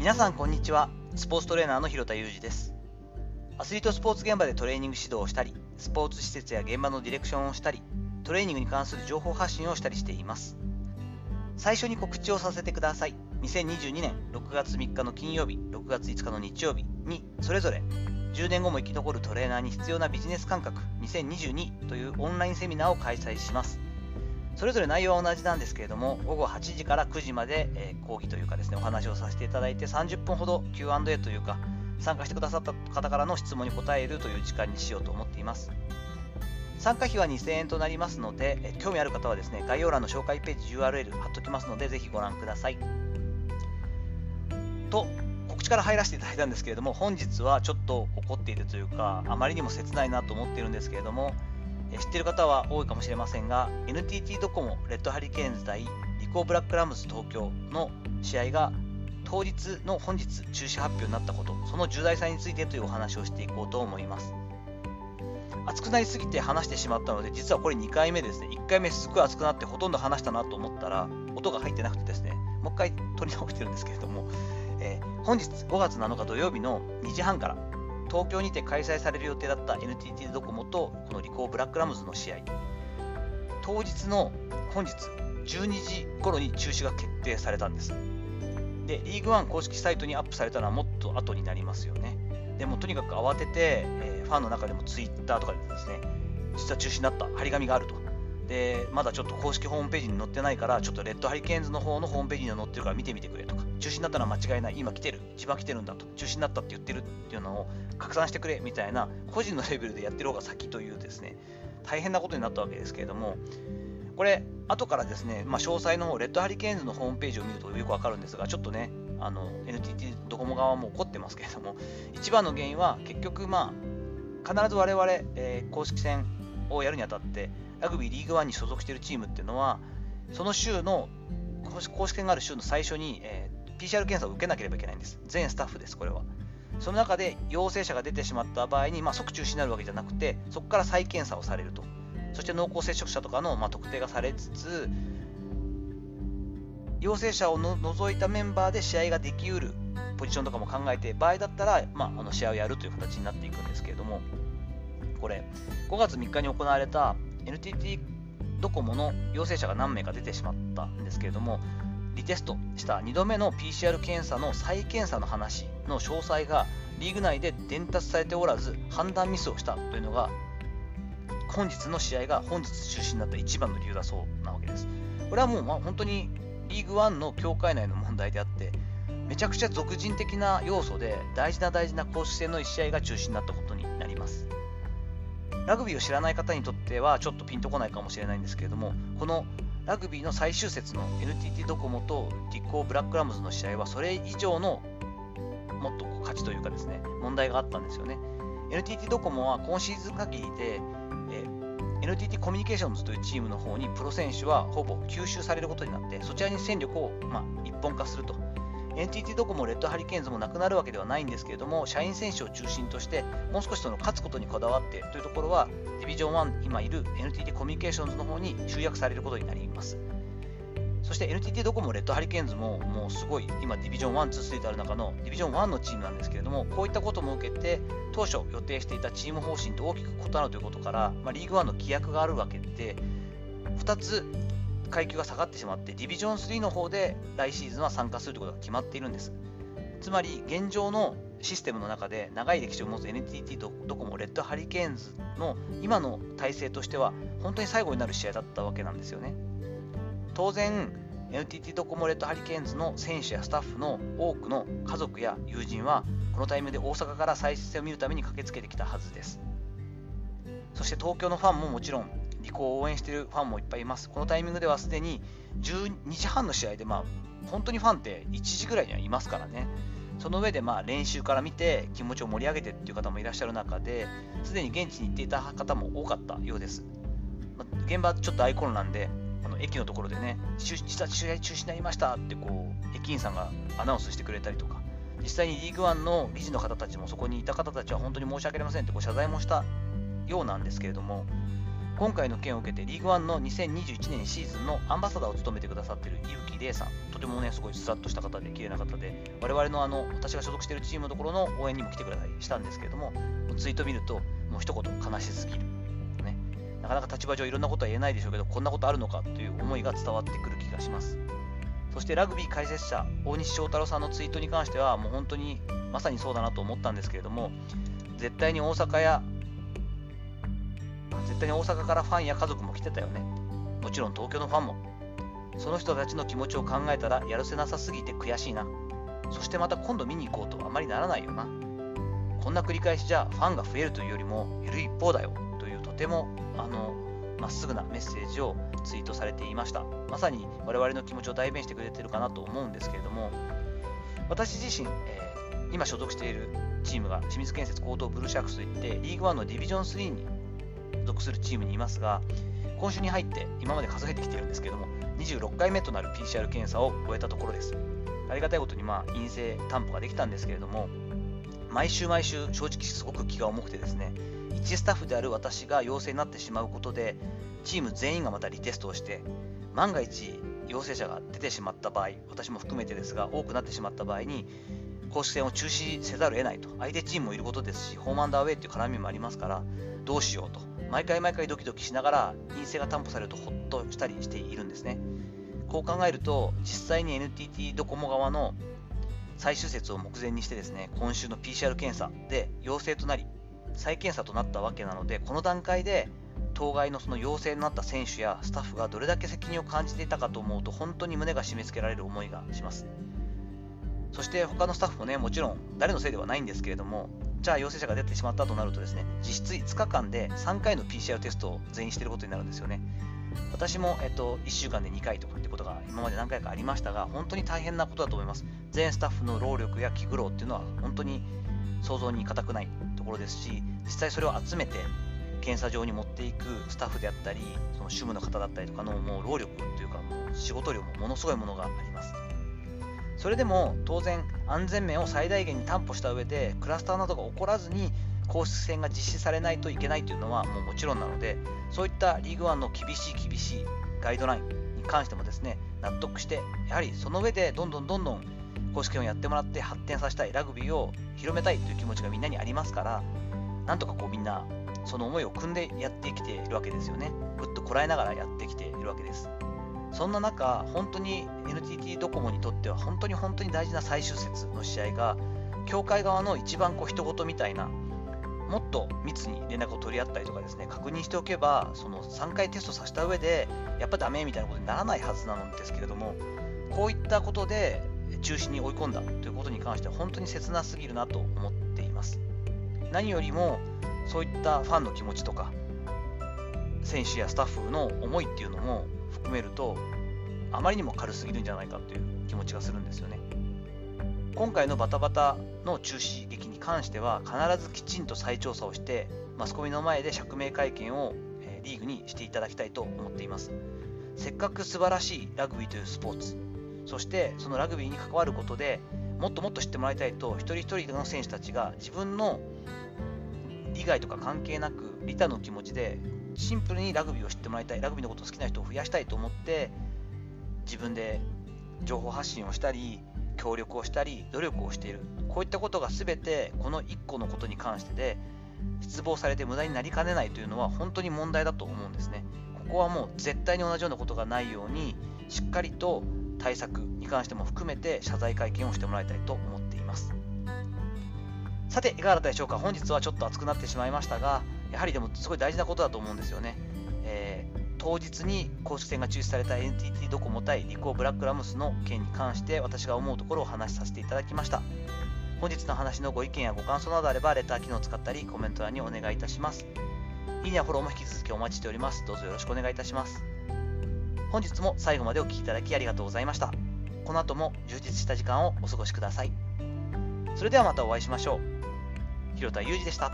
皆さんこんにちは。スポーツトレーナーの広田裕二です。アスリートスポーツ現場でトレーニング指導をしたりスポーツ施設や現場のディレクションをしたりトレーニングに関する情報発信をしたりしています。最初に告知をさせてください。2022年6月3日の金曜日6月5日の日曜日にそれぞれ10年後も生き残るトレーナーに必要なビジネス感覚2022というオンラインセミナーを開催します。それぞれ内容は同じなんですけれども、午後8時から9時まで、え、講義というかですね、お話をさせていただいて、30分ほど Q&A というか、参加してくださった方からの質問に答えるという時間にしようと思っています。参加費は2000円となりますので、え興味ある方はですね、概要欄の紹介ページ URL 貼っときますので、ぜひご覧ください。と、告知から入らせていただいたんですけれども、本日はちょっと怒っているというか、あまりにも切ないなと思っているんですけれども、知っている方は多いかもしれませんが NTT ドコモレッドハリケーンズ対リコーブラックラムズ東京の試合が当日の本日中止発表になったことその重大さについてというお話をしていこうと思います。熱くなりすぎて話してしまったので実はこれ2回目ですね。1回目すごい熱くなってほとんど話したなと思ったら音が入ってなくてですね。もう一回取り直してるんですけれども、えー、本日5月7日土曜日の2時半から東京にて開催される予定だった NTT ドコモとこのリコーブラックラムズの試合。当日の本日12時頃に中止が決定されたんです。でリーグワン公式サイトにアップされたのはもっと後になりますよね。でもとにかく慌てて、えー、ファンの中でも Twitter とかでですね実は中止になった張り紙があると。でまだちょっと公式ホームページに載ってないからちょっとレッドハリケーンズの方のホームページには載ってるから見てみてくれとか。中止になったのは間違いない。今来てる。一番来てるんだと。中止になったって言ってるっていうのを拡散してくれみたいな個人のレベルでやってる方が先というですね大変なことになったわけですけれどもこれ後からですね、まあ、詳細の方レッドハリケーンズのホームページを見るとよくわかるんですがちょっとね NTT ドコモ側も怒ってますけれども一番の原因は結局まあ必ず我々、えー、公式戦をやるにあたってラグビーリーグワンに所属しているチームっていうのはその週の公式戦がある週の最初に、え、PCR 検査を受けなければいけないんです全スタッフですこれはその中で陽性者が出てしまった場合に、まあ、即中止になるわけじゃなくて、そこから再検査をされると。そして濃厚接触者とかの、まあ、特定がされつつ、陽性者を除いたメンバーで試合ができうるポジションとかも考えて、場合だったら、まあ、あの試合をやるという形になっていくんですけれども、これ、5月3日に行われた NTT ドコモの陽性者が何名か出てしまったんですけれども、リテストした2度目の PCR 検査の再検査の話の詳細がリーグ内で伝達されておらず判断ミスをしたというのが本日の試合が本日中止になった一番の理由だそうなわけです。これはもうま本当にリーグワンの協会内の問題であってめちゃくちゃ俗人的な要素で大事な大事な公式戦の1試合が中止になったことになります。ラグビーを知らない方にとってはちょっとピンとこないかもしれないんですけれどもこのラグビーの最終節の NTT ドコモとディッコー・ブラックラムズの試合はそれ以上のもっと勝ちというかですね問題があったんですよね。NTT ドコモは今シーズン限りで、え NTT コミュニケーションズというチームの方にプロ選手はほぼ吸収されることになってそちらに戦力を、まあ、一本化すると。NTT ドコモ、レッドハリケーンズもなくなるわけではないんですけれども、社員選手を中心として、もう少しその勝つことにこだわってというところは、ディビジョン1、今いる NTT コミュニケーションズの方に集約されることになります。そして NTT ドコモ、レッドハリケーンズも、もうすごい、今、ディビジョン1、2、3とある中のディビジョン1のチームなんですけれども、こういったことも受けて、当初予定していたチーム方針と大きく異なるということから、まあ、リーグワンの規約があるわけで、2つ階級が下がってしまって、ディビジョン3の方で来シーズンは参加するということが決まっているんです。つまり現状のシステムの中で長い歴史を持つ NTT ドコモレッドハリケーンズの今の体制としては本当に最後になる試合だったわけなんですよね。当然 NTT ドコモレッドハリケーンズの選手やスタッフの多くの家族や友人はこのタイミングで大阪から再生を見るために駆けつけてきたはずです。そして東京のファンももちろんリコを応援しているファンもいっぱいいます。このタイミングではすでに12時半の試合で、まあ、本当にファンって1時ぐらいにはいますからね。その上でまあ練習から見て気持ちを盛り上げてっていう方もいらっしゃる中で、すでに現地に行っていた方も多かったようです。まあ、現場ちょっと大混乱で、あの駅のところでね、実は試合中止になりましたってこう駅員さんがアナウンスしてくれたりとか、実際にリーグワンの理事の方たちもそこにいた方たちは本当に申し訳ありませんってこう謝罪もしたようなんですけれども、今回の件を受けてリーグワンの2021年シーズンのアンバサダーを務めてくださっている結城玲さん、とてもね、すごいスラッとした方で、綺麗な方で、我々のあの私が所属しているチームのところの応援にも来てくれたりしたんですけれども、ツイート見ると、もう一言悲しすぎる。ね、なかなか立場上いろんなことは言えないでしょうけど、こんなことあるのかという思いが伝わってくる気がします。そしてラグビー解説者、大西翔太郎さんのツイートに関しては、もう本当にまさにそうだなと思ったんですけれども、絶対に大阪や絶対に大阪からファンや家族も来てたよね。もちろん東京のファンも。その人たちの気持ちを考えたらやるせなさすぎて悔しいな。そしてまた今度見に行こうとはあまりならないよな。こんな繰り返しじゃファンが増えるというよりも減る一方だよというとてもあのまっすぐなメッセージをツイートされていました。まさに我々の気持ちを代弁してくれてるかなと思うんですけれども、私自身、えー、今所属しているチームが清水建設高等ブルーシャークスといってリーグワンのディビジョン3に属するチームにいますが、今週に入って今まで数えてきてるんですけども、26回目となる PCR 検査を終えたところです。ありがたいことに、まあ、陰性担保ができたんですけれども、毎週毎週、正直すごく気が重くてですね、一スタッフである私が陽性になってしまうことで、チーム全員がまたリテストをして、万が一陽性者が出てしまった場合、私も含めてですが、多くなってしまった場合に、公式戦を中止せざるを得ないと、相手チームもいることですし、ホームアンダーウェイという絡みもありますから、どうしようと毎回毎回ドキドキしながら陰性が担保されるとほっとしたりしているんですね。こう考えると、実際に NTT ドコモ側の最終節を目前にしてですね、今週の PCR 検査で陽性となり、再検査となったわけなので、この段階で当該のその陽性になった選手やスタッフがどれだけ責任を感じていたかと思うと、本当に胸が締め付けられる思いがします。そして他のスタッフもね、もちろん誰のせいではないんですけれども、じゃあ陽性者が出てしまったとなるとですね、実質5日間で3回の PCR テストを全員していることになるんですよね。私も、えっと、1週間で2回とかってことが今まで何回かありましたが、本当に大変なことだと思います。全スタッフの労力や気苦労っていうのは本当に想像に難くないところですし、実際それを集めて検査場に持っていくスタッフであったり、その主務の方だったりとかのもう労力というか、もう仕事量もものすごいものがあります。それでも当然安全面を最大限に担保した上でクラスターなどが起こらずに公式戦が実施されないといけないというのはもうもちろんなのでそういったリーグワンの厳しい厳しいガイドラインに関してもですね納得してやはりその上でどんどんどんどん公式戦をやってもらって発展させたいラグビーを広めたいという気持ちがみんなにありますからなんとかこうみんなその思いを組んでやってきているわけですよね。ぐっとこらえながらやってきているわけです。そんな中、本当に NTT ドコモにとっては本当に本当に大事な最終節の試合が、協会側の一番こう人事みたいな、もっと密に連絡を取り合ったりとかですね、確認しておけば、その3回テストさせた上で、やっぱダメみたいなことにならないはずなんですけれども、こういったことで中止に追い込んだということに関しては、本当に切なすぎるなと思っています。何よりも、そういったファンの気持ちとか、選手やスタッフの思いっていうのも含めるとあまりにも軽すぎるんじゃないかという気持ちがするんですよね。今回のバタバタの中止劇に関しては必ずきちんと再調査をしてマスコミの前で釈明会見をリーグにしていただきたいと思っています。せっかく素晴らしいラグビーというスポーツそしてそのラグビーに関わることでもっともっと知ってもらいたいと一人一人の選手たちが自分の利害とか関係なく利他の気持ちでシンプルにラグビーを知ってもらいたい、ラグビーのことを好きな人を増やしたいと思って、自分で情報発信をしたり、協力をしたり、努力をしている。こういったことが全てこの1個のことに関してで失望されて無駄になりかねないというのは本当に問題だと思うんですね。ここはもう絶対に同じようなことがないようにしっかりと対策に関しても含めて謝罪会見をしてもらいたいと思っています。さて、いかがだったでしょうか本日はちょっと熱くなってしまいましたが、やはりでもすごい大事なことだと思うんですよね。えー、当日に公式戦が中止された NTT ドコモ対リコーブラックラムスの件に関して私が思うところをお話しさせていただきました。本日の話のご意見やご感想などあればレター機能を使ったりコメント欄にお願いいたします。いいねやフォローも引き続きお待ちしております。どうぞよろしくお願いいたします。本日も最後までお聴きいただきありがとうございました。この後も充実した時間をお過ごしください。それではまたお会いしましょう。広田裕二でした。